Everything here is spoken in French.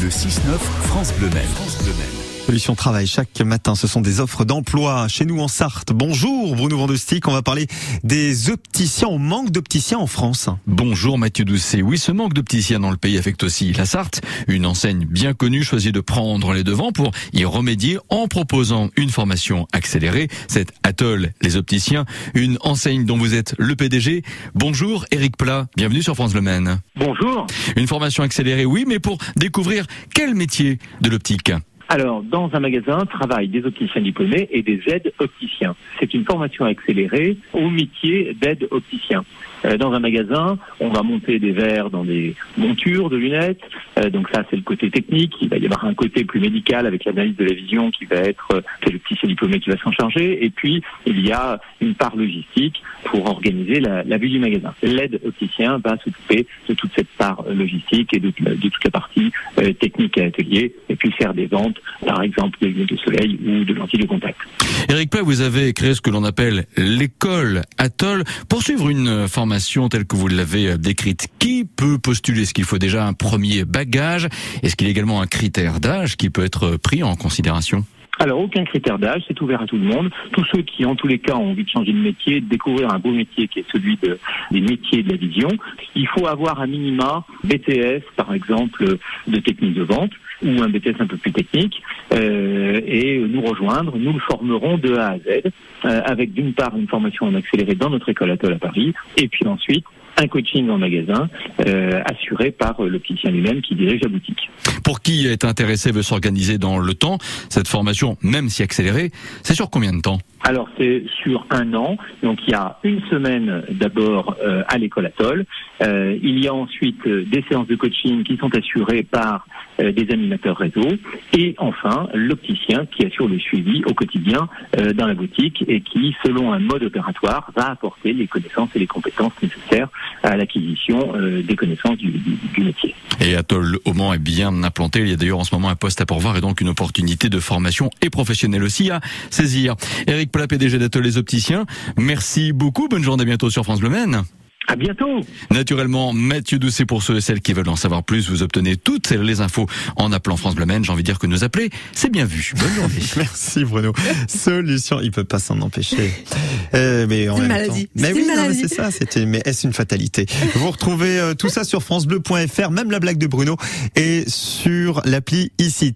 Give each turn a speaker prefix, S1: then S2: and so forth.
S1: Le 6-9 France Bleu Maine.
S2: Solution Travail, chaque matin, ce sont des offres d'emploi chez nous en Sarthe. Bonjour Bruno Vandestick, on va parler des opticiens. On manque d'opticiens en France.
S3: Bonjour Mathieu Doucet. Oui, ce manque d'opticiens dans le pays affecte aussi la Sarthe. Une enseigne bien connue choisit de prendre les devants pour y remédier en proposant une formation accélérée. C'est Atoll, les opticiens, une enseigne dont vous êtes le PDG. Bonjour Eric Plat, bienvenue sur France Le Maine.
S4: Bonjour.
S3: Une formation accélérée, oui, mais pour découvrir quel métier de l'optique
S4: alors, dans un magasin, travaillent des opticiens diplômés et des aides opticiens. C'est une formation accélérée au métier d'aide opticien. Euh, dans un magasin, on va monter des verres dans des montures de lunettes. Euh, donc ça, c'est le côté technique. Il va y avoir un côté plus médical avec l'analyse de la vision qui va être euh, l'opticien diplômé qui va s'en charger. Et puis, il y a une part logistique pour organiser la, la vue du magasin. L'aide opticien va s'occuper de toute cette part logistique et de, toute la partie technique à atelier et puis faire des ventes par exemple de lunettes de soleil ou de lentilles de contact.
S3: Eric Plat, vous avez créé ce que l'on appelle l'école Atoll. Pour suivre une formation telle que vous l'avez décrite, qui peut postuler? Est-ce qu'il faut déjà un premier bagage? Est-ce qu'il y a également un critère d'âge qui peut être pris en considération?
S4: Alors aucun critère d'âge, c'est ouvert à tout le monde. Tous ceux qui, en tous les cas, ont envie de changer de métier, de découvrir un beau métier qui est celui de, des métiers de la vision, il faut avoir un minima BTS, par exemple, de technique de vente ou un BTS un peu plus technique, euh, et nous rejoindre. Nous le formerons de A à Z, euh, avec d'une part une formation en accéléré dans notre école Atoll à Paris, et puis ensuite un coaching en magasin euh, assuré par l'opticien lui-même qui dirige la boutique.
S3: Pour qui est intéressé veut s'organiser dans le temps, cette formation, même si accélérée, c'est sur combien de temps?
S4: Alors c'est sur un an, donc il y a une semaine d'abord euh, à l'école Atoll, euh, il y a ensuite euh, des séances de coaching qui sont assurées par des animateurs réseau, et enfin l'opticien qui assure le suivi au quotidien dans la boutique et qui, selon un mode opératoire, va apporter les connaissances et les compétences nécessaires à l'acquisition des connaissances du, du, métier.
S3: Et Atoll au Mans est bien implanté, il y a d'ailleurs en ce moment un poste à pourvoir et donc une opportunité de formation et professionnelle aussi à saisir. Eric la PDG d'Ateliers Opticiens. Merci beaucoup. Bonne journée bientôt sur France Bleu Maine.
S4: À bientôt.
S3: Naturellement, Mathieu Doucet pour ceux et celles qui veulent en savoir plus, vous obtenez toutes les infos en appelant France Bleu Maine. J'ai envie de dire que nous appeler, c'est bien vu. Bonne journée.
S2: Merci Bruno. Solution, il peut pas s'en empêcher.
S5: Euh, mais en une maladie.
S2: Mais oui, c'est ça. C'était. Mais est-ce une fatalité? Vous retrouvez euh, tout ça sur francebleu.fr, même la blague de Bruno, et sur l'appli ici.